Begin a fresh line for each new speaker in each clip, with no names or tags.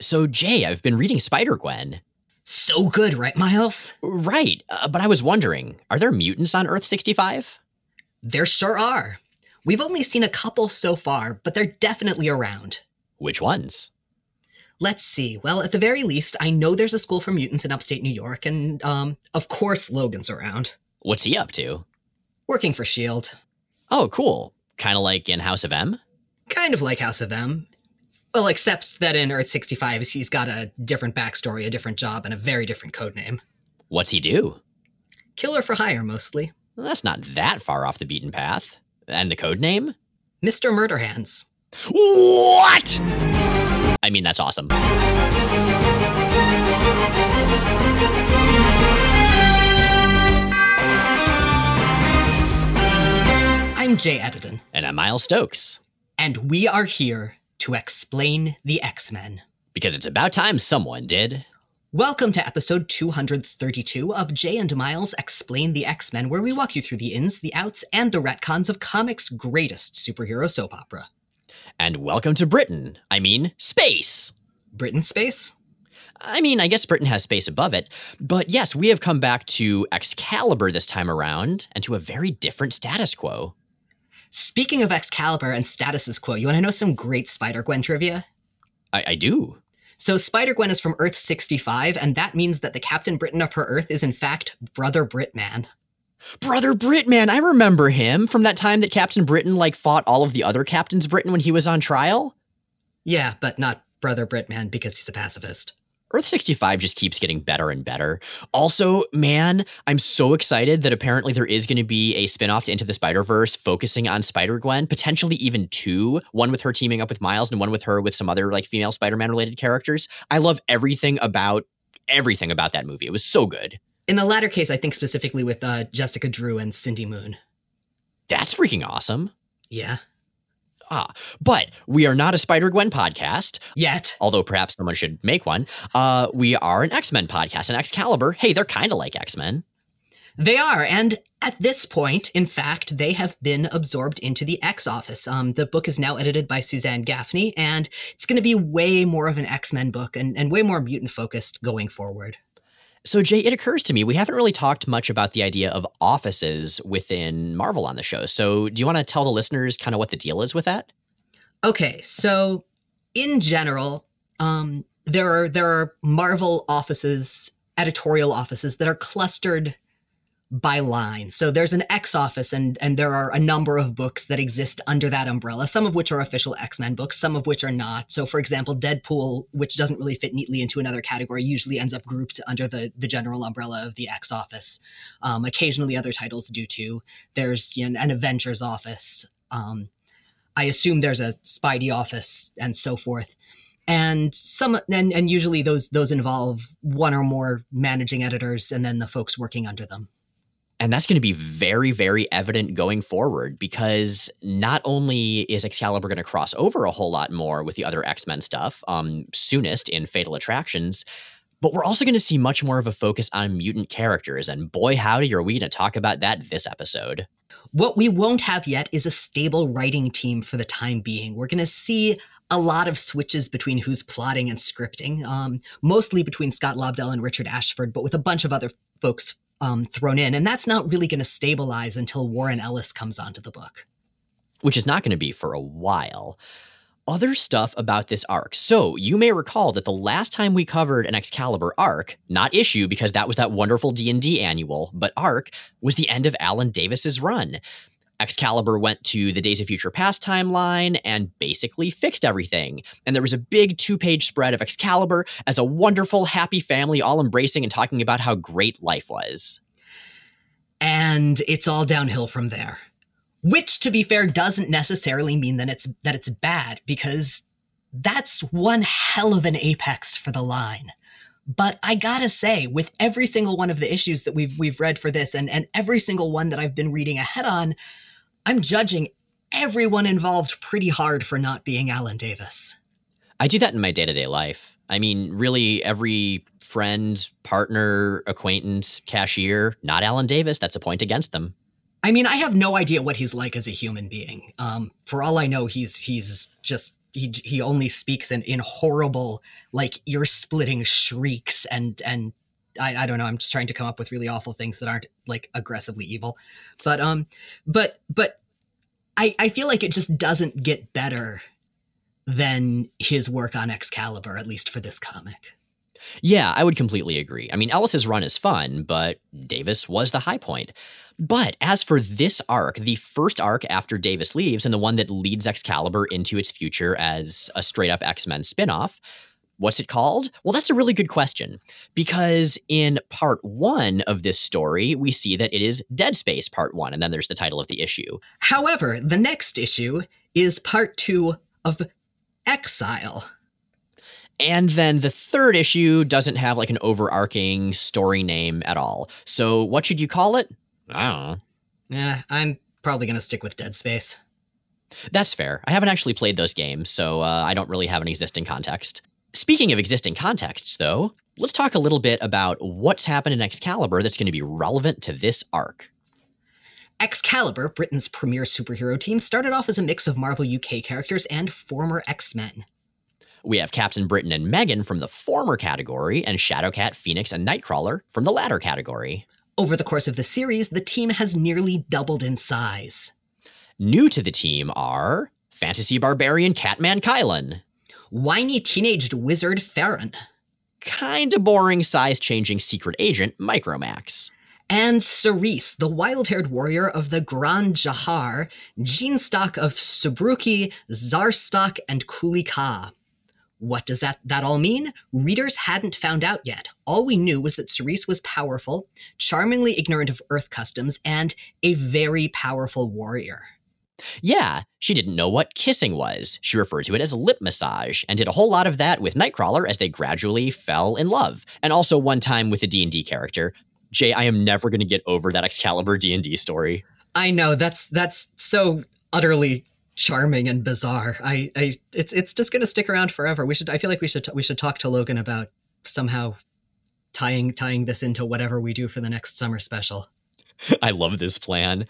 So, Jay, I've been reading Spider Gwen.
So good, right, Miles?
Right, uh, but I was wondering are there mutants on Earth 65?
There sure are. We've only seen a couple so far, but they're definitely around.
Which ones?
Let's see. Well, at the very least, I know there's a school for mutants in upstate New York, and, um, of course, Logan's around.
What's he up to?
Working for S.H.I.E.L.D.
Oh, cool. Kind of like in House of M?
Kind of like House of M. Well, except that in Earth 65, he's got a different backstory, a different job, and a very different code name.
What's he do?
Killer for hire, mostly.
Well, that's not that far off the beaten path. And the code name?
Mr. Murderhands.
What? I mean, that's awesome.
I'm Jay Edidin.
And I'm Miles Stokes.
And we are here to explain the X Men.
Because it's about time someone did.
Welcome to episode 232 of Jay and Miles Explain the X Men, where we walk you through the ins, the outs, and the retcons of comics' greatest superhero soap opera.
And welcome to Britain. I mean, space.
Britain space?
I mean, I guess Britain has space above it. But yes, we have come back to Excalibur this time around and to a very different status quo.
Speaking of Excalibur and status quo, you want to know some great Spider Gwen trivia?
I, I do.
So Spider Gwen is from Earth 65, and that means that the Captain Britain of her Earth is in fact Brother Britman.
Brother Britman, I remember him from that time that Captain Britain like fought all of the other Captains Britain when he was on trial.
Yeah, but not Brother Britman because he's a pacifist.
Earth 65 just keeps getting better and better. Also, man, I'm so excited that apparently there is going to be a spinoff to Into the Spider Verse focusing on Spider Gwen, potentially even two one with her teaming up with Miles and one with her with some other like female Spider Man related characters. I love everything about everything about that movie. It was so good.
In the latter case, I think specifically with uh, Jessica Drew and Cindy Moon.
That's freaking awesome.
Yeah.
Ah, but we are not a Spider Gwen podcast
yet.
Although perhaps someone should make one. Uh, we are an X Men podcast, and Excalibur. Hey, they're kind of like X Men.
They are, and at this point, in fact, they have been absorbed into the X Office. Um, the book is now edited by Suzanne Gaffney, and it's going to be way more of an X Men book and, and way more mutant focused going forward.
So, Jay, it occurs to me we haven't really talked much about the idea of offices within Marvel on the show. So, do you want to tell the listeners kind of what the deal is with that?
Okay, so in general, um, there are there are Marvel offices, editorial offices that are clustered by line. So there's an X office and and there are a number of books that exist under that umbrella, some of which are official X-Men books, some of which are not. So for example, Deadpool, which doesn't really fit neatly into another category, usually ends up grouped under the the general umbrella of the X office. Um, occasionally other titles do too. There's you know, an Avengers office. Um, I assume there's a Spidey office and so forth. And some and, and usually those those involve one or more managing editors and then the folks working under them.
And that's going to be very, very evident going forward because not only is Excalibur going to cross over a whole lot more with the other X Men stuff, um, soonest in Fatal Attractions, but we're also going to see much more of a focus on mutant characters. And boy, howdy, are we going to talk about that this episode.
What we won't have yet is a stable writing team for the time being. We're going to see a lot of switches between who's plotting and scripting, um, mostly between Scott Lobdell and Richard Ashford, but with a bunch of other folks um, thrown in. And that's not really going to stabilize until Warren Ellis comes onto the book.
Which is not going to be for a while. Other stuff about this arc. So, you may recall that the last time we covered an Excalibur arc, not issue because that was that wonderful D&D annual, but arc was the end of Alan Davis's run. Excalibur went to the Days of Future Past timeline and basically fixed everything. And there was a big two page spread of Excalibur as a wonderful, happy family, all embracing and talking about how great life was.
And it's all downhill from there. Which, to be fair, doesn't necessarily mean that it's that it's bad, because that's one hell of an apex for the line. But I gotta say, with every single one of the issues that we've we've read for this, and, and every single one that I've been reading ahead on, I'm judging everyone involved pretty hard for not being Alan Davis.
I do that in my day to day life. I mean, really, every friend, partner, acquaintance, cashier, not Alan Davis, that's a point against them.
I mean, I have no idea what he's like as a human being. Um, for all I know, he's he's just he he only speaks in in horrible like ear splitting shrieks and and I, I don't know i'm just trying to come up with really awful things that aren't like aggressively evil but um but but i i feel like it just doesn't get better than his work on excalibur at least for this comic
yeah, I would completely agree. I mean, Ellis's run is fun, but Davis was the high point. But as for this arc, the first arc after Davis leaves and the one that leads Excalibur into its future as a straight up X Men spinoff, what's it called? Well, that's a really good question because in part one of this story, we see that it is Dead Space Part One, and then there's the title of the issue.
However, the next issue is part two of Exile.
And then the third issue doesn't have like an overarching story name at all. So what should you call it? I don't know.
Yeah, I'm probably going to stick with Dead Space.
That's fair. I haven't actually played those games, so uh, I don't really have an existing context. Speaking of existing contexts, though, let's talk a little bit about what's happened in Excalibur that's going to be relevant to this arc.
Excalibur, Britain's premier superhero team, started off as a mix of Marvel UK characters and former X Men.
We have Captain Britain and Meggan from the former category, and Shadowcat, Phoenix, and Nightcrawler from the latter category.
Over the course of the series, the team has nearly doubled in size.
New to the team are Fantasy Barbarian Catman Kylun,
Whiny teenaged wizard Feron,
Kinda boring size changing secret agent Micromax,
and Cerise, the wild haired warrior of the Grand Jahar, gene stock of Subruki, Zarstock, and Kulika. What does that, that all mean? Readers hadn't found out yet. All we knew was that Cerise was powerful, charmingly ignorant of Earth customs, and a very powerful warrior.
Yeah, she didn't know what kissing was. She referred to it as lip massage and did a whole lot of that with Nightcrawler as they gradually fell in love. And also one time with a D&D character. Jay, I am never going to get over that Excalibur D&D story.
I know that's that's so utterly charming and bizarre. I, I it's it's just going to stick around forever. We should I feel like we should we should talk to Logan about somehow tying tying this into whatever we do for the next summer special.
I love this plan.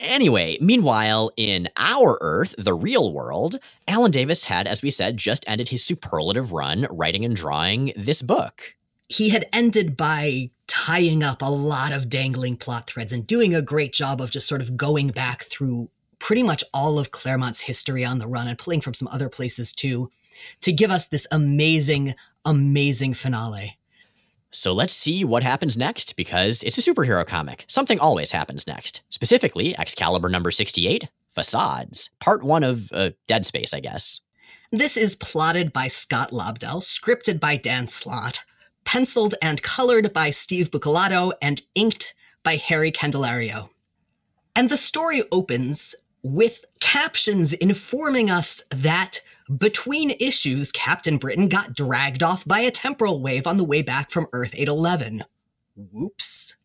Anyway, meanwhile, in our Earth, the real world, Alan Davis had, as we said, just ended his superlative run writing and drawing this book.
He had ended by tying up a lot of dangling plot threads and doing a great job of just sort of going back through pretty much all of Claremont's history on the run and pulling from some other places too to give us this amazing, amazing finale.
So let's see what happens next because it's a superhero comic. Something always happens next. Specifically, Excalibur number 68, Facades, part one of uh, Dead Space, I guess.
This is plotted by Scott Lobdell, scripted by Dan Slott, penciled and colored by Steve Buccellato, and inked by Harry Candelario. And the story opens with captions informing us that between issues, Captain Britain got dragged off by a temporal wave on the way back from Earth 811. Whoops.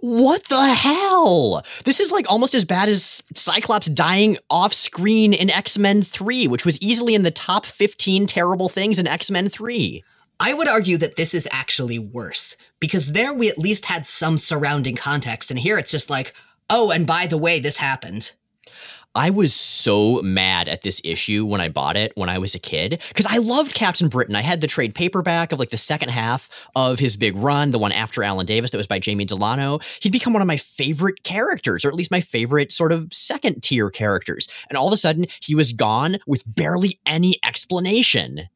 What the hell? This is like almost as bad as Cyclops dying off screen in X Men 3, which was easily in the top 15 terrible things in X Men 3.
I would argue that this is actually worse because there we at least had some surrounding context, and here it's just like, oh, and by the way, this happened.
I was so mad at this issue when I bought it when I was a kid because I loved Captain Britain. I had the trade paperback of like the second half of his big run, the one after Alan Davis that was by Jamie Delano. He'd become one of my favorite characters, or at least my favorite sort of second tier characters. And all of a sudden, he was gone with barely any explanation.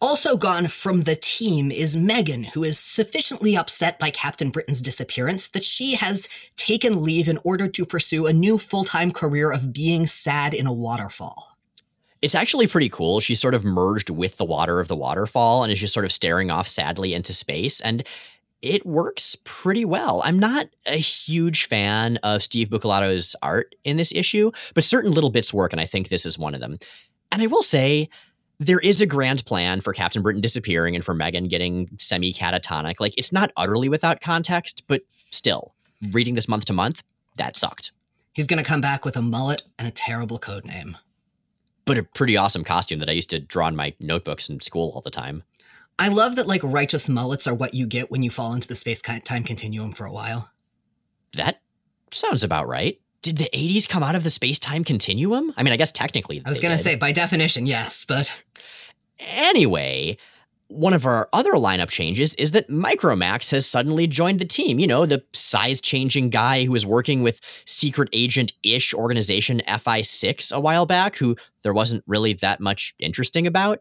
Also gone from the team is Meggan, who is sufficiently upset by Captain Britain's disappearance that she has taken leave in order to pursue a new full time career of being sad in a waterfall.
It's actually pretty cool. She's sort of merged with the water of the waterfall and is just sort of staring off sadly into space. And it works pretty well. I'm not a huge fan of Steve Buccellato's art in this issue, but certain little bits work, and I think this is one of them. And I will say, there is a grand plan for Captain Britain disappearing and for Meggan getting semi catatonic. Like, it's not utterly without context, but still, reading this month to month, that sucked.
He's going to come back with a mullet and a terrible code name.
But a pretty awesome costume that I used to draw in my notebooks in school all the time.
I love that, like, righteous mullets are what you get when you fall into the space time continuum for a while.
That sounds about right. Did the 80s come out of the space time continuum? I mean, I guess technically.
I was going to say, by definition, yes, but.
Anyway, one of our other lineup changes is that Micromax has suddenly joined the team. You know, the size changing guy who was working with secret agent ish organization FI6 a while back, who there wasn't really that much interesting about.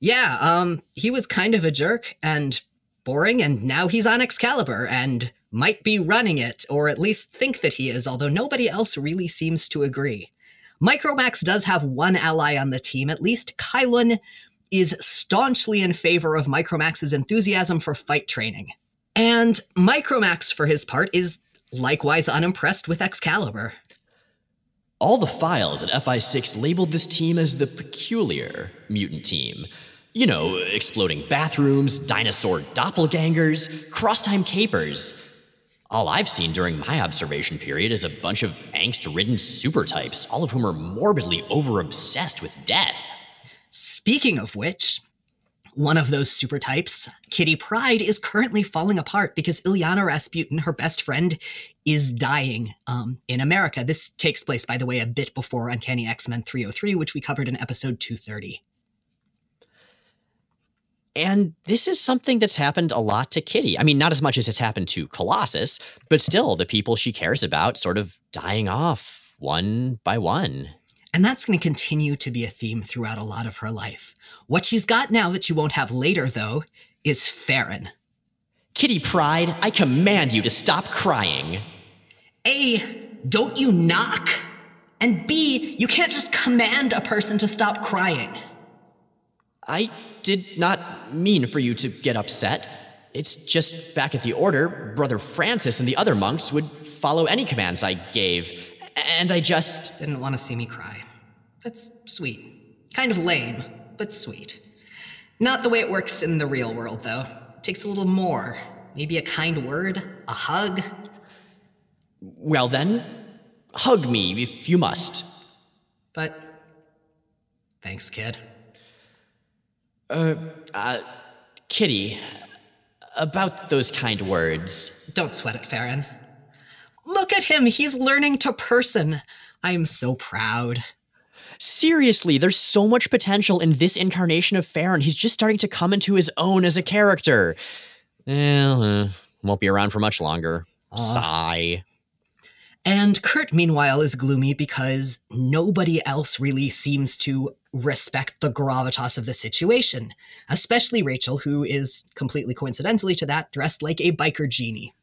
Yeah, um, he was kind of a jerk and boring, and now he's on Excalibur and might be running it, or at least think that he is, although nobody else really seems to agree. Micromax does have one ally on the team, at least. Kylun is staunchly in favor of Micromax's enthusiasm for fight training. And Micromax, for his part, is likewise unimpressed with Excalibur.
All the files at FI6 labeled this team as the peculiar mutant team. You know, exploding bathrooms, dinosaur doppelgangers, cross-time capers. All I've seen during my observation period is a bunch of angst-ridden super types, all of whom are morbidly over-obsessed with death.
Speaking of which, one of those super types, Kitty Pryde, is currently falling apart because Illyana Rasputin, her best friend, is dying um, in America. This takes place, by the way, a bit before Uncanny X Men 303, which we covered in episode 230.
And this is something that's happened a lot to Kitty. I mean, not as much as it's happened to Colossus, but still, the people she cares about sort of dying off one by one.
And that's going to continue to be a theme throughout a lot of her life. What she's got now that she won't have later, though, is Feron.
Kitty Pryde, I command you to stop crying.
A, don't you knock? And B, you can't just command a person to stop crying.
I did not mean for you to get upset. It's just back at the order, Brother Francis and the other monks would follow any commands I gave. And I just.
Didn't want to see me cry. That's sweet. Kind of lame, but sweet. Not the way it works in the real world, though. It takes a little more. Maybe a kind word, a hug.
Well, then, hug me if you must.
But. Thanks, kid.
Uh, uh, Kitty, about those kind words.
Don't sweat it, Feron. Look at him, he's learning to person. I am so proud.
Seriously, there's so much potential in this incarnation of Feron. He's just starting to come into his own as a character. Well, uh, won't be around for much longer. Uh. Sigh.
And Kurt, meanwhile, is gloomy because nobody else really seems to respect the gravitas of the situation, especially Rachel, who is completely coincidentally to that dressed like a biker genie.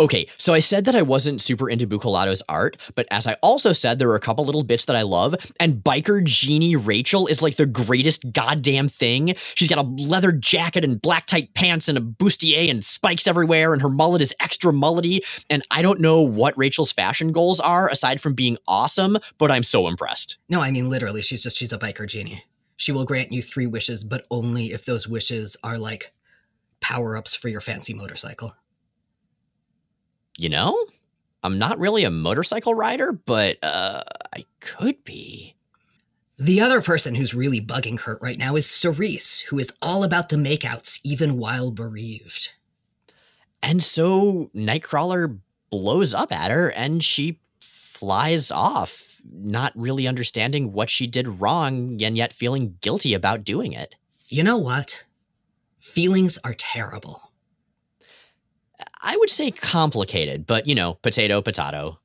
Okay, so I said that I wasn't super into Buccellato's art, but as I also said, there are a couple little bits that I love, and biker genie Rachel is like the greatest goddamn thing. She's got a leather jacket and black tight pants and a bustier and spikes everywhere, and her mullet is extra mullety. And I don't know what Rachel's fashion goals are aside from being awesome, but I'm so impressed.
No, I mean literally, she's just she's a biker genie. She will grant you three wishes, but only if those wishes are like power ups for your fancy motorcycle
you know, I'm not really a motorcycle rider, but uh, I could be.
The other person who's really bugging Kurt right now is Cerise, who is all about the makeouts even while bereaved.
And so Nightcrawler blows up at her and she flies off, not really understanding what she did wrong and yet feeling guilty about doing it.
You know what? Feelings are terrible.
I would say complicated, but you know, potato, potato.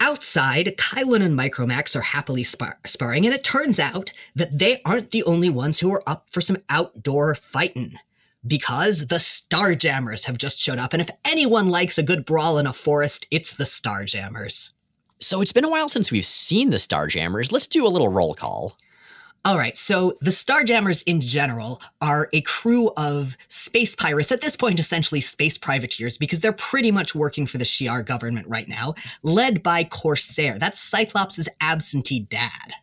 Outside, Kylun and Micromax are happily spar- sparring, and it turns out that they aren't the only ones who are up for some outdoor fighting. Because the Starjammers have just showed up, and if anyone likes a good brawl in a forest, it's the Starjammers.
So it's been a while since we've seen the Starjammers. Let's do a little roll call.
All right, so the Starjammers in general are a crew of space pirates, at this point, essentially space privateers, because they're pretty much working for the Shi'ar government right now, led by Corsair. That's Cyclops' absentee dad.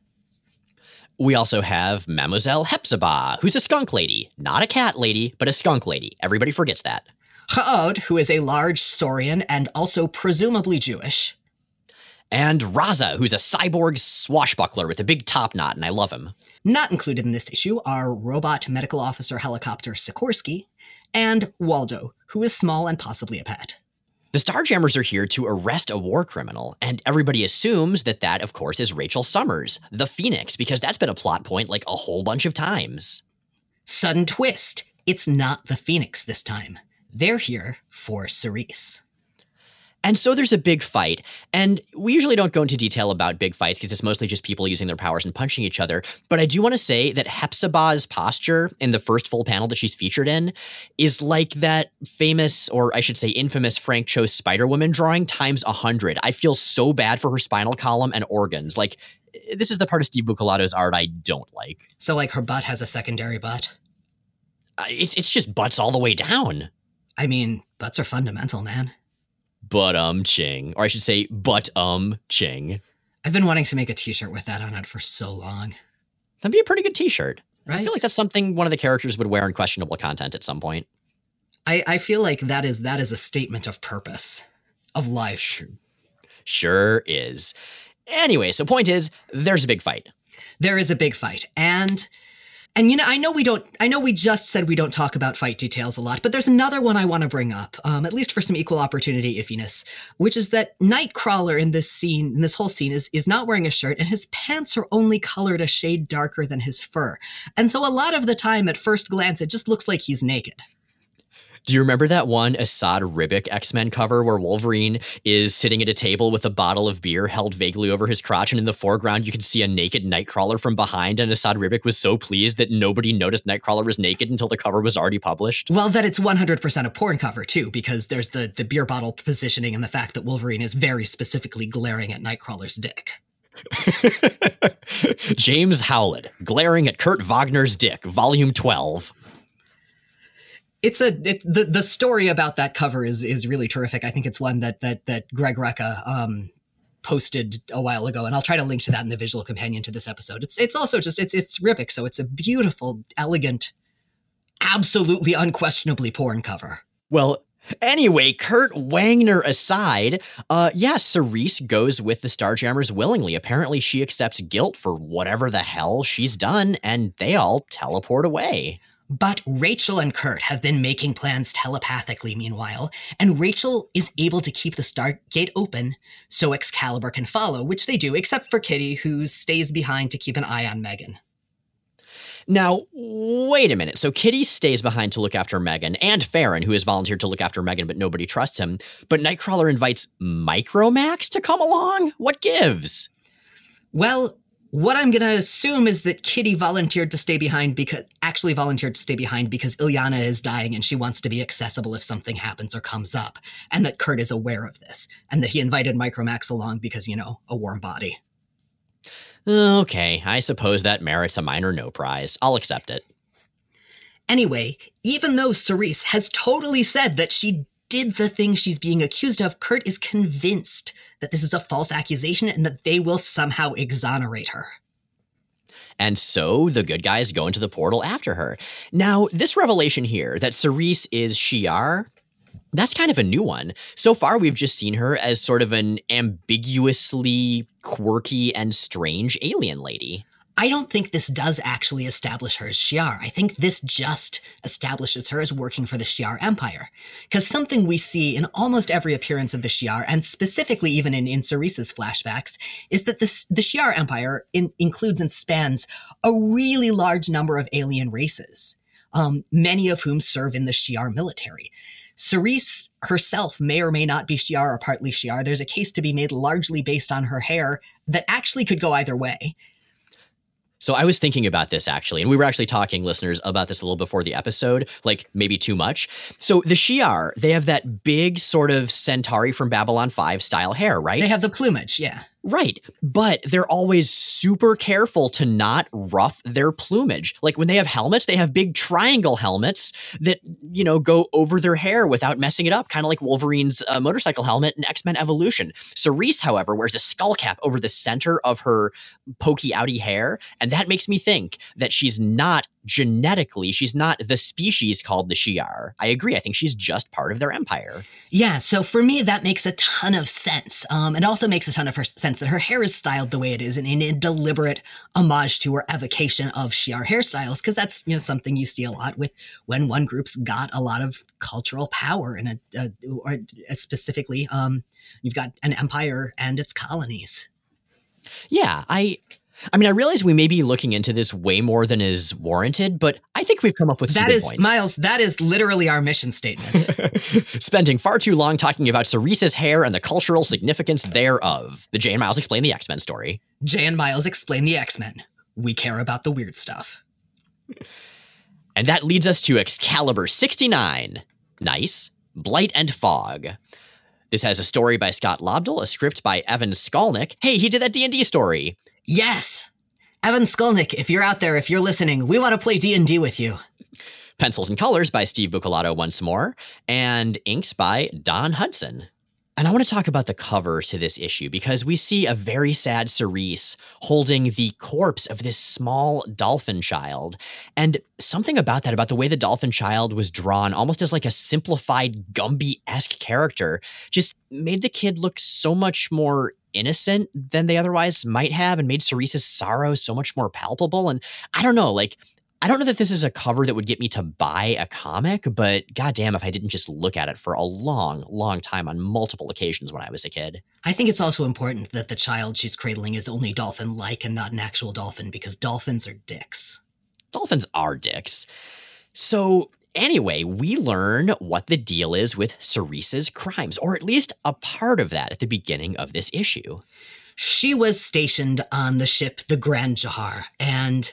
We also have Mademoiselle Hepzibah, who's a skunk lady. Not a cat lady, but a skunk lady. Everybody forgets that.
Ha'od, who is a large Saurian and also presumably Jewish
and Raza, who's a cyborg swashbuckler with a big top knot, and I love him.
Not included in this issue are robot medical officer helicopter Sikorsky and Waldo, who is small and possibly a pet.
The Starjammers are here to arrest a war criminal, and everybody assumes that that, of course, is Rachel Summers, the Phoenix, because that's been a plot point like a whole bunch of times.
Sudden twist it's not the Phoenix this time. They're here for Cerise.
And so there's a big fight. And we usually don't go into detail about big fights because it's mostly just people using their powers and punching each other. But I do want to say that Hepzibah's posture in the first full panel that she's featured in is like that famous, or I should say infamous, Frank Cho Spider Woman drawing times a hundred. I feel so bad for her spinal column and organs. Like, this is the part of Steve Buccellato's art I don't like.
So, like, her butt has a secondary butt?
Uh, it's, it's just butts all the way down.
I mean, butts are fundamental, man
but um ching, or I should say, but um ching.
I've been wanting to make a T-shirt with that on it for so long.
That'd be a pretty good T-shirt.
Right?
I feel like that's something one of the characters would wear in questionable content at some point.
I, I feel like that is that is a statement of purpose, of life.
Sure, sure is. Anyway, so point is, there's a big fight.
There is a big fight, and and you know, I know we don't, I know we just said we don't talk about fight details a lot, but there's another one I want to bring up, um, at least for some equal opportunity iffiness, which is that Nightcrawler in this scene, in this whole scene, is, is not wearing a shirt and his pants are only colored a shade darker than his fur. And so a lot of the time, at first glance, it just looks like he's naked.
Do you remember that one Esad Ribic X Men cover where Wolverine is sitting at a table with a bottle of beer held vaguely over his crotch, and in the foreground you can see a naked Nightcrawler from behind? And Esad Ribic was so pleased that nobody noticed Nightcrawler was naked until the cover was already published.
Well, that it's 100% a porn cover too, because there's the the beer bottle positioning and the fact that Wolverine is very specifically glaring at Nightcrawler's dick.
James Howlett, glaring at Kurt Wagner's dick, volume 12
it's a it, the the story about that cover is is really terrific. I think it's one that that that Greg Rucka um, posted a while ago, and I'll try to link to that in the visual companion to this episode. It's it's also just it's it's Ribic, so it's a beautiful, elegant, absolutely unquestionably porn cover.
Well, Anyway, Kurt Wagner aside, uh, yeah, Cerise goes with the Starjammers willingly. Apparently, she accepts guilt for whatever the hell she's done, and they all teleport away.
But Rachel and Kurt have been making plans telepathically meanwhile, and Rachel is able to keep the Stargate open so Excalibur can follow, which they do, except for Kitty, who stays behind to keep an eye on Meggan.
Now, wait a minute. So Kitty stays behind to look after Meggan and Feron, who has volunteered to look after Meggan, but nobody trusts him. But Nightcrawler invites Micromax to come along? What gives?
Well, what I'm going to assume is that Kitty volunteered to stay behind because actually volunteered to stay behind because Illyana is dying and she wants to be accessible if something happens or comes up, and that Kurt is aware of this, and that he invited Micromax along because, you know, a warm body.
Okay, I suppose that merits a minor no prize. I'll accept it.
Anyway, even though Cerise has totally said that she did the thing she's being accused of, Kurt is convinced that this is a false accusation and that they will somehow exonerate her.
And so the good guys go into the portal after her. Now, this revelation here that Cerise is Shi'ar, that's kind of a new one. So far, we've just seen her as sort of an ambiguously quirky and strange alien lady.
I don't think this does actually establish her as Shi'ar. I think this just establishes her as working for the Shi'ar Empire. Because something we see in almost every appearance of the Shi'ar, and specifically even in, in Cerise's flashbacks, is that this, the Shi'ar Empire in, includes and spans a really large number of alien races, um, many of whom serve in the Shi'ar military. Cerise herself may or may not be Shi'ar or partly Shi'ar. There's a case to be made largely based on her hair that actually could go either way.
So I was thinking about this actually, and we were actually talking, listeners, about this a little before the episode, like maybe too much. So the Shi'ar, they have that big sort of Centauri from Babylon 5 style hair, right?
They have the plumage, yeah.
Right. But they're always super careful to not rough their plumage. Like when they have helmets, they have big triangle helmets that, you know, go over their hair without messing it up, kind of like Wolverine's uh, motorcycle helmet in X Men Evolution. Cerise, however, wears a skull cap over the center of her pokey outy hair. And that makes me think that she's not genetically, she's not the species called the Shi'ar. I agree. I think she's just part of their empire.
Yeah. So for me, that makes a ton of sense. Um, it also makes a ton of sense sense that her hair is styled the way it is and in a deliberate homage to her evocation of Shi'ar hairstyles, because that's you know something you see a lot with when one group's got a lot of cultural power and a, a or specifically um, you've got an empire and its colonies.
Yeah, I I mean, I realize we may be looking into this way more than is warranted, but I think we've come up with
that is
points.
Miles. That is literally our mission statement.
Spending far too long talking about Cerise's hair and the cultural significance thereof. The Jay and Miles explain the X Men story.
Jay and Miles explain the X Men. We care about the weird stuff.
And that leads us to Excalibur 69. Nice. Blight and Fog. This has a story by Scott Lobdell, a script by Evan Skolnick. Hey, he did that D&D story.
Yes. Evan Skolnick, if you're out there, if you're listening, we want to play D&D with you.
Pencils and Colors by Steve Buccellato once more, and inks by Don Hudson. And I want to talk about the cover to this issue because we see a very sad Cerise holding the corpse of this small dolphin child. And something about that, about the way the dolphin child was drawn, almost as like a simplified Gumby esque character, just made the kid look so much more innocent than they otherwise might have and made Cerise's sorrow so much more palpable. And I don't know, like, I don't know that this is a cover that would get me to buy a comic, but goddamn if I didn't just look at it for a long, long time on multiple occasions when I was a kid.
I think it's also important that the child she's cradling is only dolphin like and not an actual dolphin because dolphins are dicks.
Dolphins are dicks. So Anyway, we learn what the deal is with Cerise's crimes, or at least a part of that at the beginning of this issue.
She was stationed on the ship the Grand Jahar, and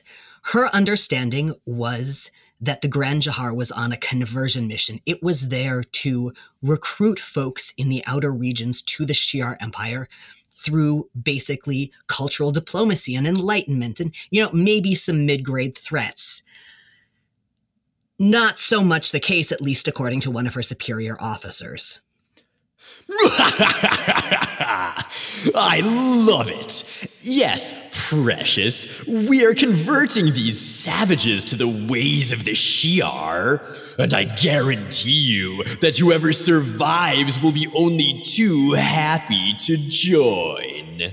her understanding was that the Grand Jahar was on a conversion mission. It was there to recruit folks in the outer regions to the Shi'ar Empire through basically cultural diplomacy and enlightenment and, you know, maybe some mid grade threats. Not so much the case, at least according to one of her superior officers.
I love it. Yes, precious, we are converting these savages to the ways of the Shi'ar. And I guarantee you that whoever survives will be only too happy to join.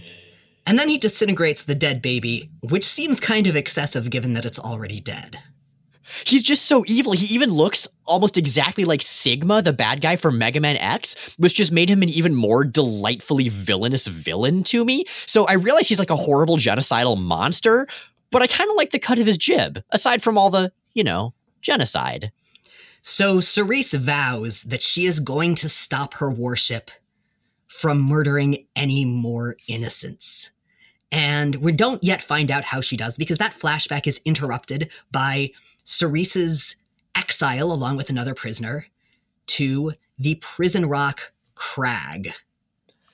And then he disintegrates the dead baby, which seems kind of excessive given that it's already dead.
He's just so evil. He even looks almost exactly like Sigma, the bad guy from Mega Man X, which just made him an even more delightfully villainous villain to me. So I realize he's like a horrible genocidal monster, but I kind of like the cut of his jib, aside from all the, you know, genocide.
So Cerise vows that she is going to stop her warship from murdering any more innocents. And we don't yet find out how she does because that flashback is interrupted by Cerise's exile, along with another prisoner, to the prison rock crag.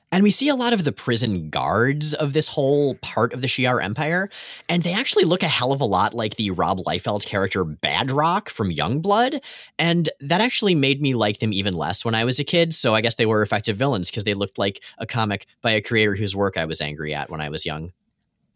And we see a lot of the prison guards of this whole part of the Shi'ar Empire, and they actually look a hell of a lot like the Rob Liefeld character Badrock from Youngblood, and that actually made me like them even less when I was a kid, so I guess they were effective villains because they looked like a comic by a creator whose work I was angry at when I was young.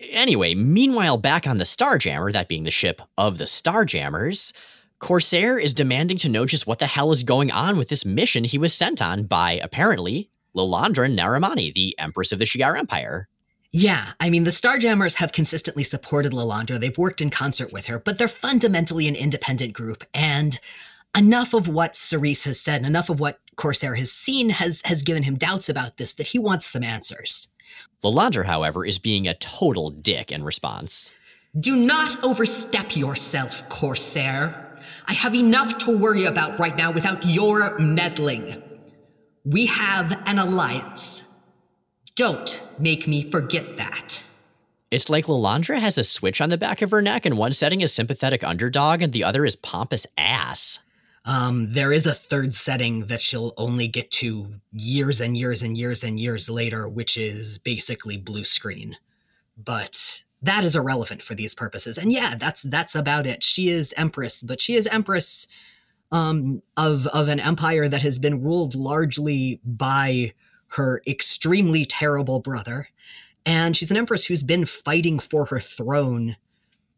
Anyway, meanwhile, back on the Starjammer, that being the ship of the Starjammers, Corsair is demanding to know just what the hell is going on with this mission he was sent on by, apparently, Lilandra Neramani, the Empress of the Shi'ar Empire.
Yeah, I mean, the Starjammers have consistently supported Lilandra. They've worked in concert with her, but they're fundamentally an independent group. And enough of what Cerise has said, and enough of what Corsair has seen has, has given him doubts about this that he wants some answers.
Lilandra, however, is being a total dick in response.
Do not overstep yourself, Corsair. I have enough to worry about right now without your meddling. We have an alliance. Don't make me forget that.
It's like Lilandra has a switch on the back of her neck, and one setting is sympathetic underdog, and the other is pompous ass.
Um, there is a third setting that she'll only get to years and years and years and years later, which is basically blue screen. But that is irrelevant for these purposes. And yeah, that's that's about it. She is empress, but she is empress um, of of an empire that has been ruled largely by her extremely terrible brother, and she's an empress who's been fighting for her throne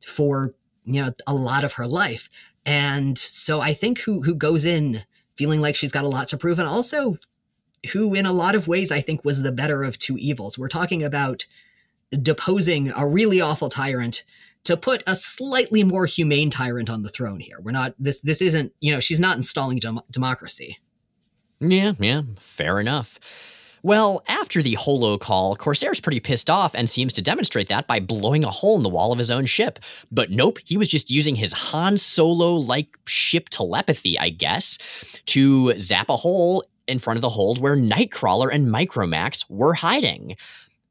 for you know a lot of her life. And so I think who who goes in feeling like she's got a lot to prove and also who in a lot of ways I think was the better of two evils. We're talking about deposing a really awful tyrant to put a slightly more humane tyrant on the throne here. We're not this this isn't, you know, she's not installing dem- democracy.
Yeah, yeah, fair enough. Well, after the holo call, Corsair's pretty pissed off and seems to demonstrate that by blowing a hole in the wall of his own ship. But nope, he was just using his Han Solo like ship telepathy, I guess, to zap a hole in front of the hold where Nightcrawler and Micromax were hiding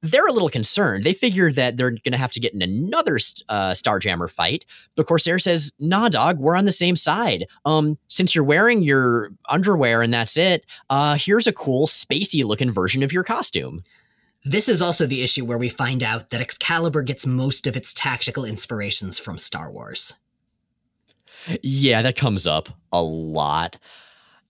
they're a little concerned. They figure that they're going to have to get in another uh, Starjammer fight. But Corsair says, "Nah, dog, we're on the same side. Um, since you're wearing your underwear and that's it, uh, here's a cool spacey looking version of your costume."
This is also the issue where we find out that Excalibur gets most of its tactical inspirations from Star Wars.
Yeah, that comes up a lot.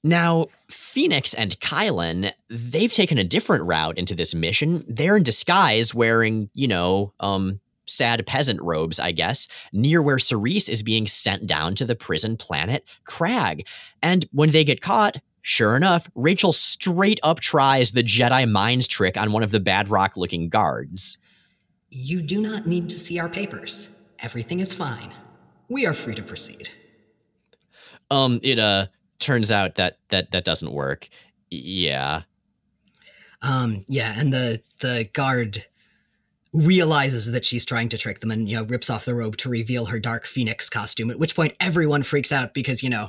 Now, Phoenix and Kylun, they've taken a different route into this mission. They're in disguise wearing, you know, um, sad peasant robes, I guess, near where Cerise is being sent down to the prison planet Crag. And when they get caught, sure enough, Rachel straight up tries the Jedi mind trick on one of the Badrock looking guards.
You do not need to see our papers. Everything is fine. We are free to proceed.
Um, it, uh, turns out that that that doesn't work. Yeah.
Um, yeah, and the the guard realizes that she's trying to trick them and you know rips off the robe to reveal her dark phoenix costume at which point everyone freaks out because you know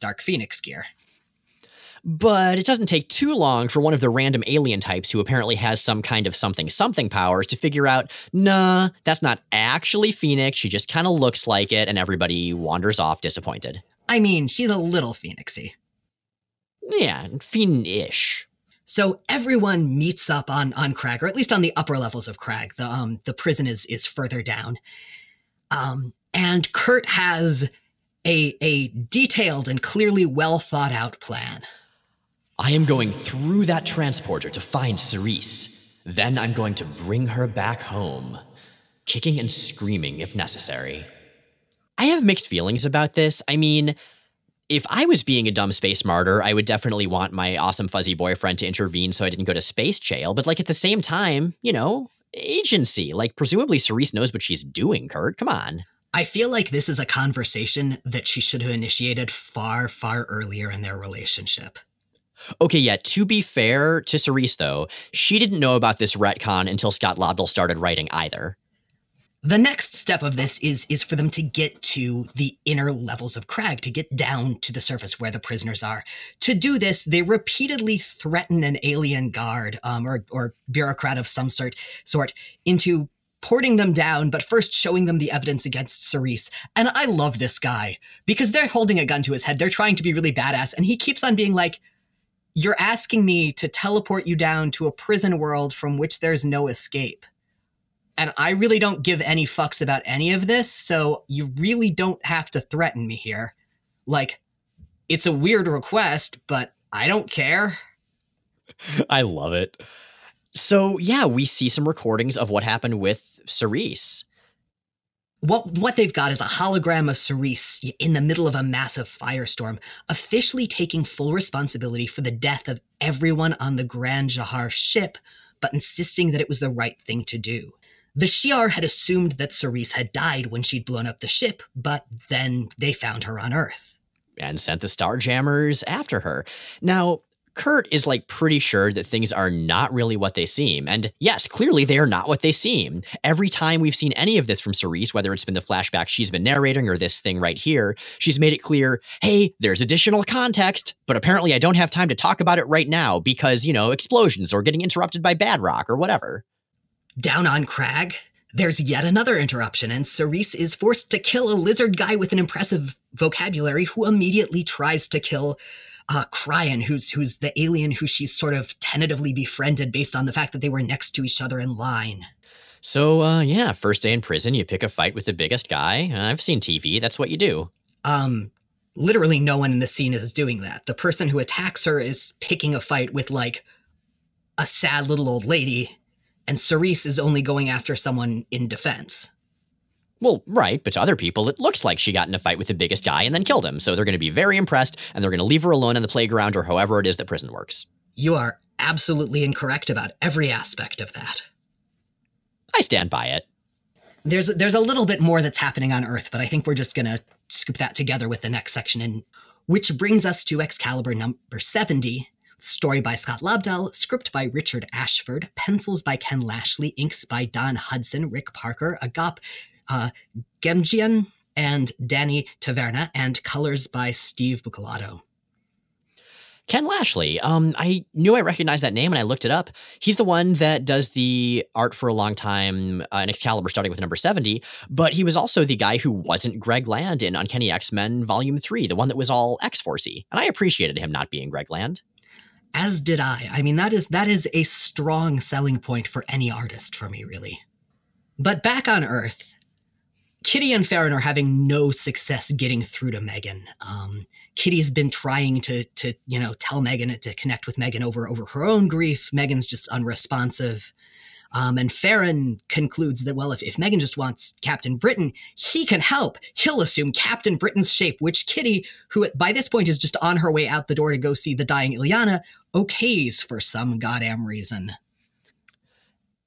dark phoenix gear
but it doesn't take too long for one of the random alien types who apparently has some kind of something something powers to figure out nah that's not actually phoenix she just kind of looks like it and everybody wanders off disappointed
I mean, she's a little phoenixy.
Yeah, fiend-ish.
So everyone meets up on on Crag, or at least on the upper levels of Crag. The um the prison is is further down. Um, and Kurt has a a detailed and clearly well thought out plan.
I am going through that transporter to find Cerise. Then I'm going to bring her back home, kicking and screaming if necessary. I have mixed feelings about this. I mean, if I was being a dumb space martyr, I would definitely want my awesome fuzzy boyfriend to intervene so I didn't go to space jail. But like at the same time, you know, agency. Like presumably Cerise knows what she's doing, Kurt. Come on.
I feel like this is a conversation that she should have initiated far, far earlier in their relationship.
Okay, yeah, to be fair to Cerise, though, she didn't know about this retcon until Scott Lobdell started writing either.
The next step of this is is for them to get to the inner levels of Crag, to get down to the surface where the prisoners are. To do this, they repeatedly threaten an alien guard um, or or bureaucrat of some sort sort into porting them down, but first showing them the evidence against Cerise. And I love this guy because they're holding a gun to his head. They're trying to be really badass, and he keeps on being like, "You're asking me to teleport you down to a prison world from which there's no escape." And I really don't give any fucks about any of this, so you really don't have to threaten me here. Like, it's a weird request, but I don't care.
I love it. So, yeah, we see some recordings of what happened with Cerise.
What what they've got is a hologram of Cerise in the middle of a massive firestorm, officially taking full responsibility for the death of everyone on the Grand Jahar ship, but insisting that it was the right thing to do. The Shi'ar had assumed that Cerise had died when she'd blown up the ship, but then they found her on Earth.
And sent the Starjammers after her. Now, Kurt is like pretty sure that things are not really what they seem. And yes, clearly they are not what they seem. Every time we've seen any of this from Cerise, whether it's been the flashback she's been narrating or this thing right here, she's made it clear hey, there's additional context, but apparently I don't have time to talk about it right now because, you know, explosions or getting interrupted by Badrock or whatever.
Down on Crag, there's yet another interruption, and Cerise is forced to kill a lizard guy with an impressive vocabulary who immediately tries to kill uh, Cryan, who's who's the alien who she's sort of tentatively befriended based on the fact that they were next to each other in line.
So, uh, yeah, first day in prison, you pick a fight with the biggest guy. I've seen TV. That's what you do.
Um, literally, no one in the scene is doing that. The person who attacks her is picking a fight with like a sad little old lady and Cerise is only going after someone in defense.
Well, right, but to other people, it looks like she got in a fight with the biggest guy and then killed him. So they're going to be very impressed and they're going to leave her alone on the playground or however it is that prison works.
You are absolutely incorrect about every aspect of that.
I stand by it.
There's there's a little bit more that's happening on Earth, but I think we're just gonna scoop that together with the next section, and which brings us to Excalibur number seventy. Story by Scott Lobdell, script by Richard Ashford, pencils by Ken Lashley, inks by Don Hudson, Rick Parker, Agop uh, Ghemjian, and Danny Taverna, and colors by Steve Buccellato.
Ken Lashley. Um, I knew I recognized that name and I looked it up. He's the one that does the art for a long time uh, in Excalibur, starting with number 70, but he was also the guy who wasn't Greg Land in Uncanny X Men Volume 3, the one that was all X Forcey. And I appreciated him not being Greg Land.
As did I. I mean, that is that is a strong selling point for any artist for me, really. But back on Earth, Kitty and Feron are having no success getting through to Meggan. Um, Kitty's been trying to to you know tell Meggan to connect with Meggan over over her own grief. Meggan's just unresponsive. Um, and Feron concludes that, well, if, if Meggan just wants Captain Britain, he can help. He'll assume Captain Britain's shape, which Kitty, who by this point is just on her way out the door to go see the dying Illyana, okays for some goddamn reason.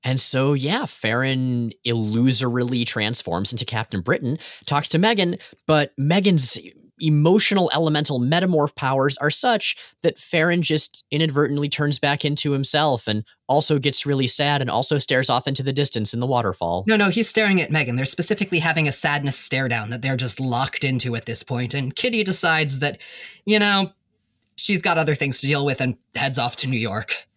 And so, yeah, Feron illusorily transforms into Captain Britain, talks to Meggan, but Meggan's emotional elemental metamorph powers are such that Feron just inadvertently turns back into himself and also gets really sad and also stares off into the distance in the waterfall.
No, no, he's staring at Meggan. They're specifically having a sadness stare down that they're just locked into at this point, and Kitty decides that, you know, she's got other things to deal with and heads off to New York.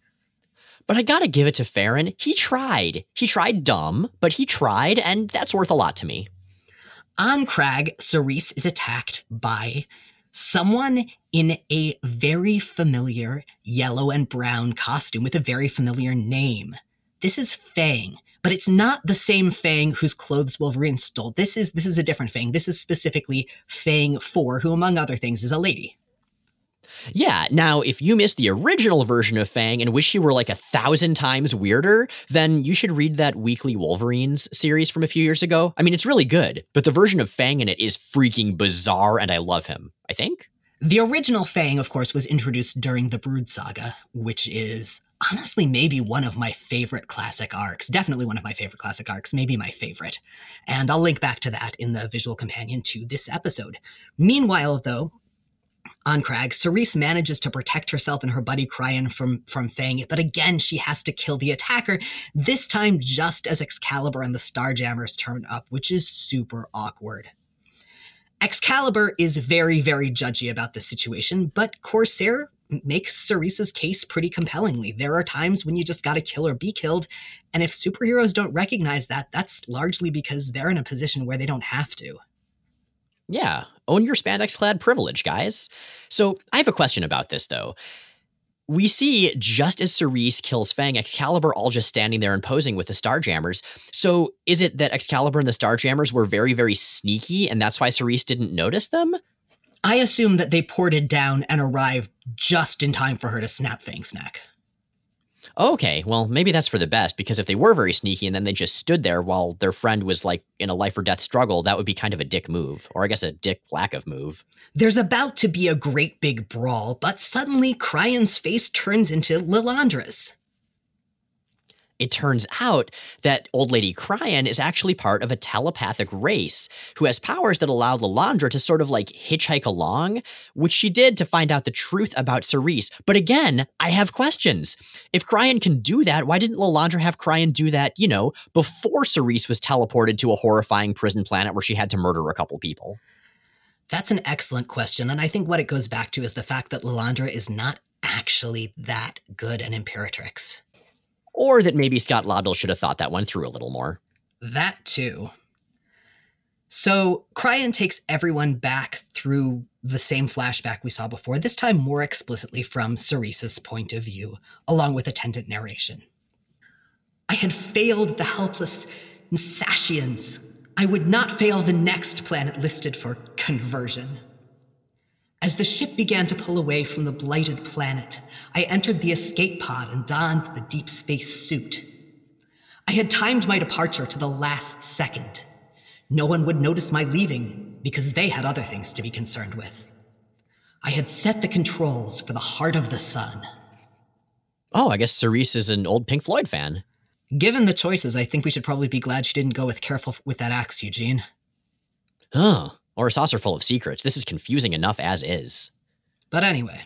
But I gotta give it to Feron. He tried. He tried dumb, but he tried, and that's worth a lot to me.
On Crag, Cerise is attacked by someone in a very familiar yellow and brown costume with a very familiar name. This is Fang, but it's not the same Fang whose clothes Wolverine stole. This is this is a different Fang. This is specifically Fang 4, who among other things is a lady.
Yeah. Now, if you missed the original version of Fang and wish you were like a thousand times weirder, then you should read that Weekly Wolverines series from a few years ago. I mean, it's really good, but the version of Fang in it is freaking bizarre, and I love him, I think.
The original Fang, of course, was introduced during the Brood Saga, which is honestly maybe one of my favorite classic arcs. Definitely one of my favorite classic arcs, maybe my favorite. And I'll link back to that in the visual companion to this episode. Meanwhile, though, on Crag, Cerise manages to protect herself and her buddy Cryan from, from Fang, but again, she has to kill the attacker, this time just as Excalibur and the Starjammers turn up, which is super awkward. Excalibur is very, very judgy about the situation, but Corsair makes Cerise's case pretty compellingly. There are times when you just gotta kill or be killed, and if superheroes don't recognize that, that's largely because they're in a position where they don't have to.
Yeah, own your spandex clad privilege, guys. So I have a question about this, though. We see just as Cerise kills Fang, Excalibur all just standing there and posing with the Starjammers. So is it that Excalibur and the Starjammers were very, very sneaky and that's why Cerise didn't notice them?
I assume that they ported down and arrived just in time for her to snap Fang's neck.
Okay, well, maybe that's for the best because if they were very sneaky and then they just stood there while their friend was like in a life or death struggle, that would be kind of a dick move, or I guess a dick lack of move.
There's about to be a great big brawl, but suddenly Cryan's face turns into Lilandra's
it turns out that Old Lady Cryan is actually part of a telepathic race who has powers that allow Lilandra to sort of like hitchhike along, which she did to find out the truth about Cerise. But again, I have questions. If Cryan can do that, why didn't Lilandra have Cryan do that, you know, before Cerise was teleported to a horrifying prison planet where she had to murder a couple people?
That's an excellent question. And I think what it goes back to is the fact that Lilandra is not actually that good an Imperatrix
or that maybe Scott Lobdell should have thought that one through a little more.
That too. So Cryan takes everyone back through the same flashback we saw before, this time more explicitly from Cerise's point of view, along with attendant narration. I had failed the helpless Msacians. I would not fail the next planet listed for conversion. As the ship began to pull away from the blighted planet, I entered the escape pod and donned the deep space suit. I had timed my departure to the last second. No one would notice my leaving because they had other things to be concerned with. I had set the controls for the heart of the sun.
Oh, I guess Cerise is an old Pink Floyd fan.
Given the choices, I think we should probably be glad she didn't go with careful with that axe, Eugene.
Huh. Or a saucer full of secrets. This is confusing enough as is.
But anyway.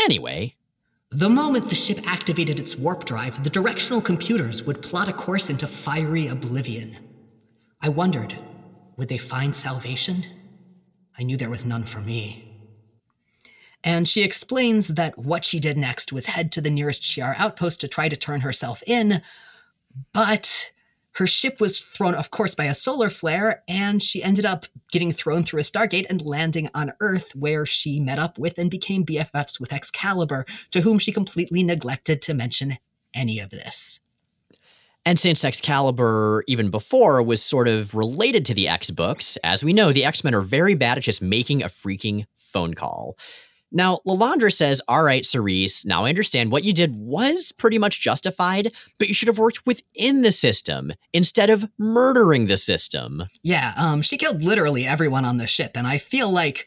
Anyway.
The moment the ship activated its warp drive, the directional computers would plot a course into fiery oblivion. I wondered, would they find salvation? I knew there was none for me. And she explains that what she did next was head to the nearest Shi'ar outpost to try to turn herself in, but her ship was thrown, of course, by a solar flare, and she ended up getting thrown through a Stargate and landing on Earth, where she met up with and became BFFs with Excalibur, to whom she completely neglected to mention any of this.
And since Excalibur, even before, was sort of related to the X books, as we know, the X Men are very bad at just making a freaking phone call. Now, Lilandra says, All right, Cerise, now I understand what you did was pretty much justified, but you should have worked within the system instead of murdering the system.
Yeah, um, she killed literally everyone on the ship, and I feel like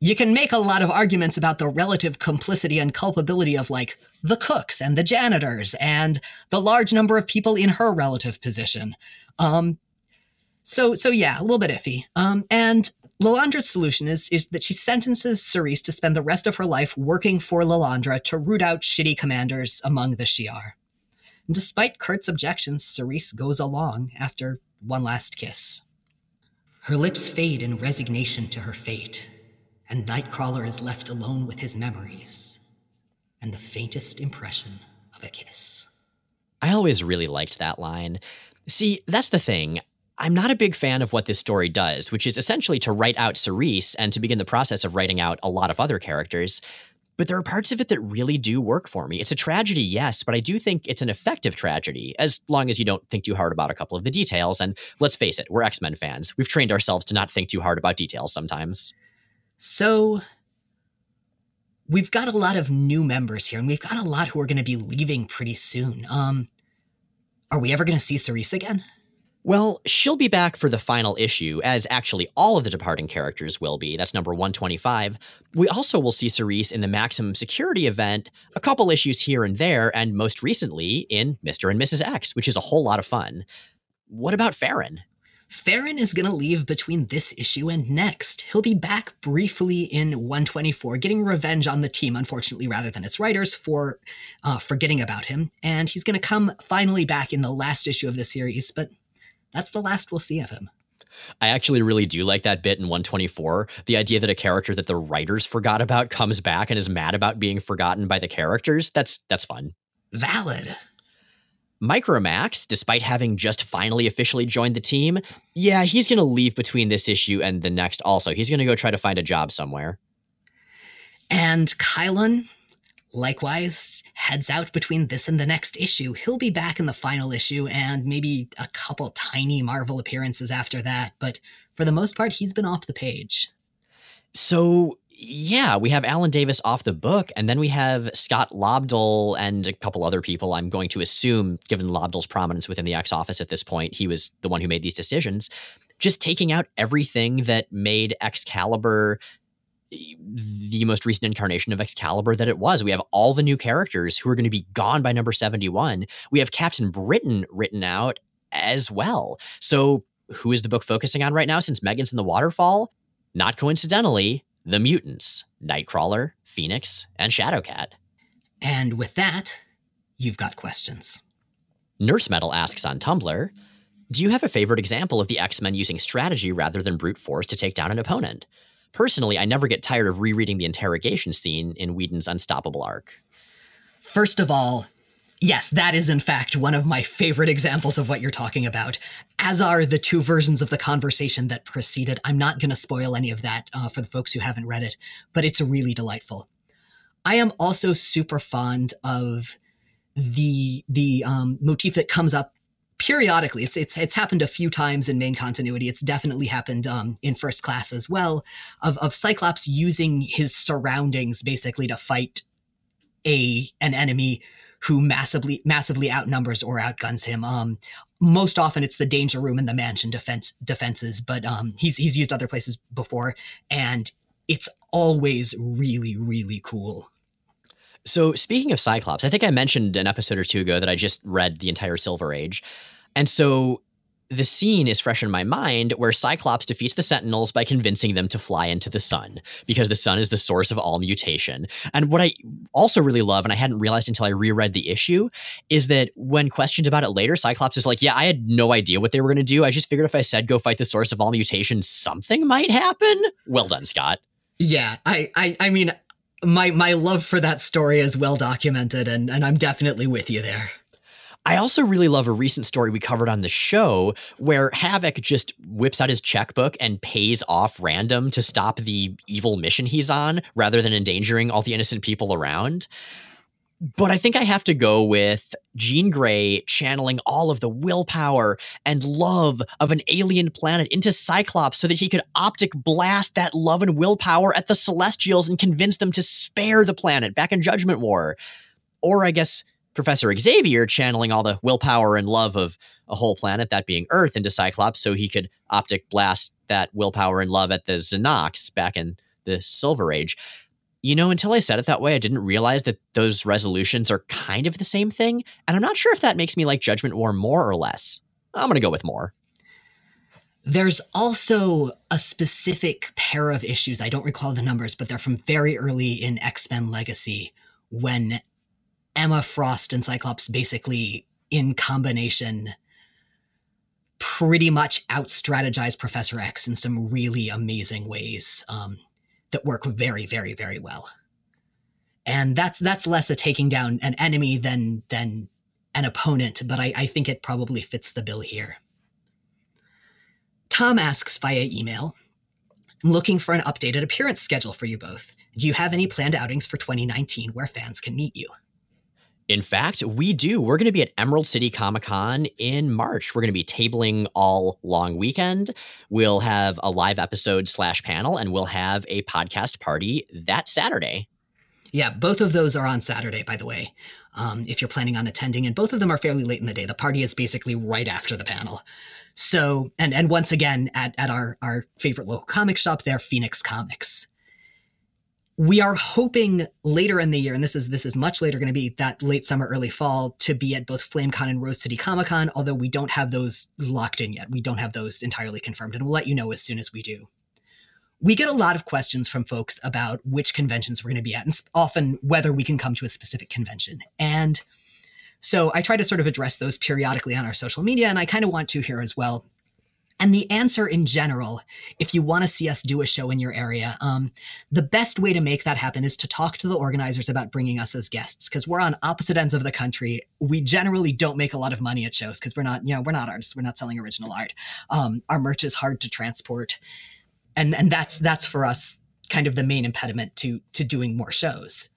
you can make a lot of arguments about the relative complicity and culpability of like the cooks and the janitors and the large number of people in her relative position. Um, so so yeah, a little bit iffy. Um, and Lilandra's solution is, is that she sentences Cerise to spend the rest of her life working for Lilandra to root out shitty commanders among the Shi'ar. And despite Kurt's objections, Cerise goes along after one last kiss. Her lips fade in resignation to her fate, and Nightcrawler is left alone with his memories and the faintest impression of a kiss.
I always really liked that line. See, that's the thing. I'm not a big fan of what this story does, which is essentially to write out Cerise and to begin the process of writing out a lot of other characters. But there are parts of it that really do work for me. It's a tragedy, yes, but I do think it's an effective tragedy, as long as you don't think too hard about a couple of the details. And let's face it, we're X Men fans. We've trained ourselves to not think too hard about details sometimes.
So, we've got a lot of new members here, and we've got a lot who are going to be leaving pretty soon. Um, are we ever going to see Cerise again?
Well, she'll be back for the final issue, as actually all of the departing characters will be. That's number 125. We also will see Cerise in the Maximum Security event, a couple issues here and there, and most recently in Mr. and Mrs. X, which is a whole lot of fun. What about Feron?
Feron is going to leave between this issue and next. He'll be back briefly in 124, getting revenge on the team, unfortunately, rather than its writers for uh, forgetting about him. And he's going to come finally back in the last issue of the series, but that's the last we'll see of him.
I actually really do like that bit in 124. The idea that a character that the writers forgot about comes back and is mad about being forgotten by the characters. That's that's fun.
Valid.
Micromax, despite having just finally officially joined the team, yeah, he's going to leave between this issue and the next also. He's going to go try to find a job somewhere.
And Kylun, likewise heads out between this and the next issue. He'll be back in the final issue and maybe a couple tiny Marvel appearances after that, but for the most part, he's been off the page.
So, yeah, we have Alan Davis off the book, and then we have Scott Lobdell and a couple other people. I'm going to assume, given Lobdell's prominence within the X office at this point, he was the one who made these decisions. Just taking out everything that made Excalibur the most recent incarnation of Excalibur that it was. We have all the new characters who are going to be gone by number 71. We have Captain Britain written out as well. So, who is the book focusing on right now since Meggan's in the waterfall? Not coincidentally, the mutants Nightcrawler, Phoenix, and Shadowcat.
And with that, you've got questions.
Nurse Metal asks on Tumblr Do you have a favorite example of the X Men using strategy rather than brute force to take down an opponent? Personally, I never get tired of rereading the interrogation scene in Whedon's Unstoppable arc.
First of all, yes, that is in fact one of my favorite examples of what you're talking about, as are the two versions of the conversation that preceded. I'm not going to spoil any of that uh, for the folks who haven't read it, but it's really delightful. I am also super fond of the the um, motif that comes up periodically. It's it's it's happened a few times in main continuity. It's definitely happened um, in first class as well. Of of Cyclops using his surroundings basically to fight a an enemy who massively massively outnumbers or outguns him. Um, most often it's the danger room and the mansion defense defenses, but um, he's he's used other places before, and it's always really really cool.
So, speaking of Cyclops, I think I mentioned an episode or two ago that I just read the entire Silver Age. And so the scene is fresh in my mind where Cyclops defeats the Sentinels by convincing them to fly into the sun because the sun is the source of all mutation. And what I also really love, and I hadn't realized until I reread the issue, is that when questioned about it later, Cyclops is like, Yeah, I had no idea what they were going to do. I just figured if I said go fight the source of all mutation, something might happen. Well done, Scott.
Yeah, I, I, I mean, my my love for that story is well documented, and and I'm definitely with you there.
I also really love a recent story we covered on the show where Havoc just whips out his checkbook and pays off random to stop the evil mission he's on rather than endangering all the innocent people around. But I think I have to go with Jean Grey channeling all of the willpower and love of an alien planet into Cyclops so that he could optic blast that love and willpower at the Celestials and convince them to spare the planet back in Judgment War. Or I guess Professor Xavier channeling all the willpower and love of a whole planet, that being Earth, into Cyclops so he could optic blast that willpower and love at the Z'Nox back in the Silver Age. You know, until I said it that way, I didn't realize that those resolutions are kind of the same thing. And I'm not sure if that makes me like Judgment War more or less. I'm going to go with more.
There's also a specific pair of issues. I don't recall the numbers, but they're from very early in X Men Legacy when Emma Frost and Cyclops basically in combination pretty much out outstrategize Professor X in some really amazing ways um, that work very, very, very well. And that's that's less a taking down an enemy than than an opponent, but I, I think it probably fits the bill here. Tom asks via email, I'm looking for an updated appearance schedule for you both. Do you have any planned outings for 2019 where fans can meet you?
In fact, we do. We're going to be at Emerald City Comic Con in March. We're going to be tabling all long weekend. We'll have a live episode slash panel, and we'll have a podcast party that Saturday.
Yeah, both of those are on Saturday, by the way. Um, if you're planning on attending, and both of them are fairly late in the day. The party is basically right after the panel. So, and and once again at at our our favorite local comic shop there, Phoenix Comics we are hoping later in the year, and this is this is much later going to be that late summer, early fall, to be at both FlameCon and Rose City Comic Con. Although we don't have those locked in yet, we don't have those entirely confirmed, and we'll let you know as soon as we do. We get a lot of questions from folks about which conventions we're going to be at, and often whether we can come to a specific convention. And so I try to sort of address those periodically on our social media, and I kind of want to here as well and the answer in general, if you want to see us do a show in your area, um, the best way to make that happen is to talk to the organizers about bringing us as guests because we're on opposite ends of the country. We generally don't make a lot of money at shows because we're not, you know, we're not artists. We're not selling original art. Um, our merch is hard to transport, and and that's that's for us kind of the main impediment to to doing more shows.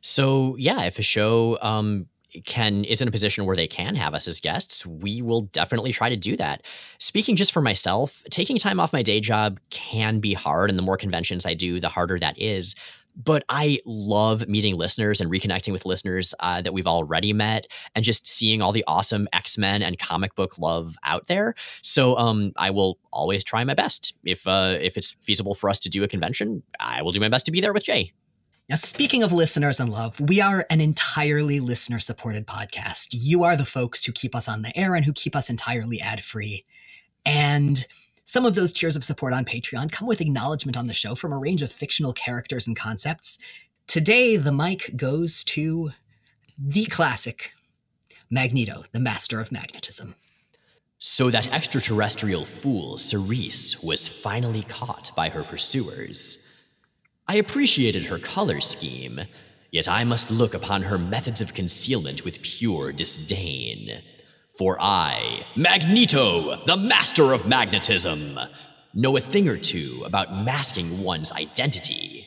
So yeah, if a show um, can is in a position where they can have us as guests, we will definitely try to do that. Speaking just for myself, taking time off my day job can be hard, and the more conventions I do, the harder that is. But I love meeting listeners and reconnecting with listeners uh, that we've already met, and just seeing all the awesome X Men and comic book love out there. So um, I will always try my best. If uh, if it's feasible for us to do a convention, I will do my best to be there with Jay.
Now, speaking of listeners and love, we are an entirely listener supported podcast. You are the folks who keep us on the air and who keep us entirely ad free. And some of those tiers of support on Patreon come with acknowledgement on the show from a range of fictional characters and concepts. Today, the mic goes to the classic Magneto, the master of magnetism.
So that extraterrestrial fool, Cerise, was finally caught by her pursuers. I appreciated her color scheme, yet I must look upon her methods of concealment with pure disdain. For I, Magneto, the master of magnetism, know a thing or two about masking one's identity.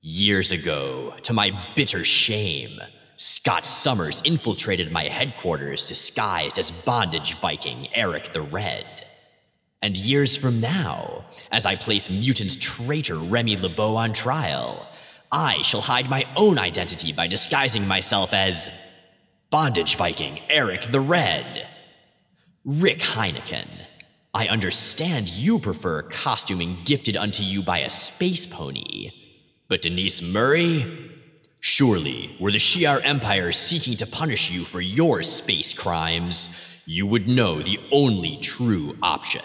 Years ago, to my bitter shame, Scott Summers infiltrated my headquarters disguised as bondage Viking Eric the Red. And years from now, as I place mutant traitor Remy LeBeau on trial, I shall hide my own identity by disguising myself as Bondage Viking Eric the Red. Rick Heineken, I understand you prefer costuming gifted unto you by a space pony. But Denise Murray? Surely, were the Shi'ar Empire seeking to punish you for your space crimes, you would know the only true option.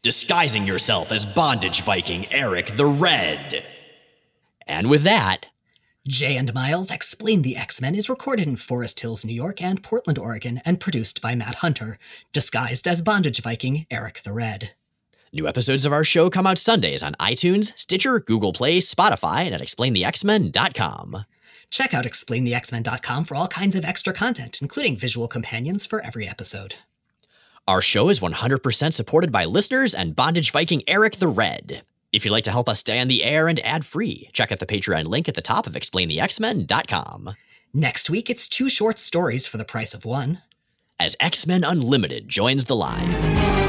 Disguising yourself as bondage Viking Eric the Red. And with that,
Jay and Miles Explain the X Men is recorded in Forest Hills, New York and Portland, Oregon, and produced by Matt Hunter, disguised as Bondage Viking Eric the Red.
New episodes of our show come out Sundays on iTunes, Stitcher, Google Play, Spotify, and at explainthexmen.com.
Check out explainthexmen.com for all kinds of extra content, including visual companions for every episode.
Our show is 100% supported by listeners and Bondage Viking Eric the Red. If you'd like to help us stay on the air and ad free, check out the Patreon link at the top of explainthexmen.com.
Next week, it's two short stories for the price of one.
As X Men Unlimited joins the line.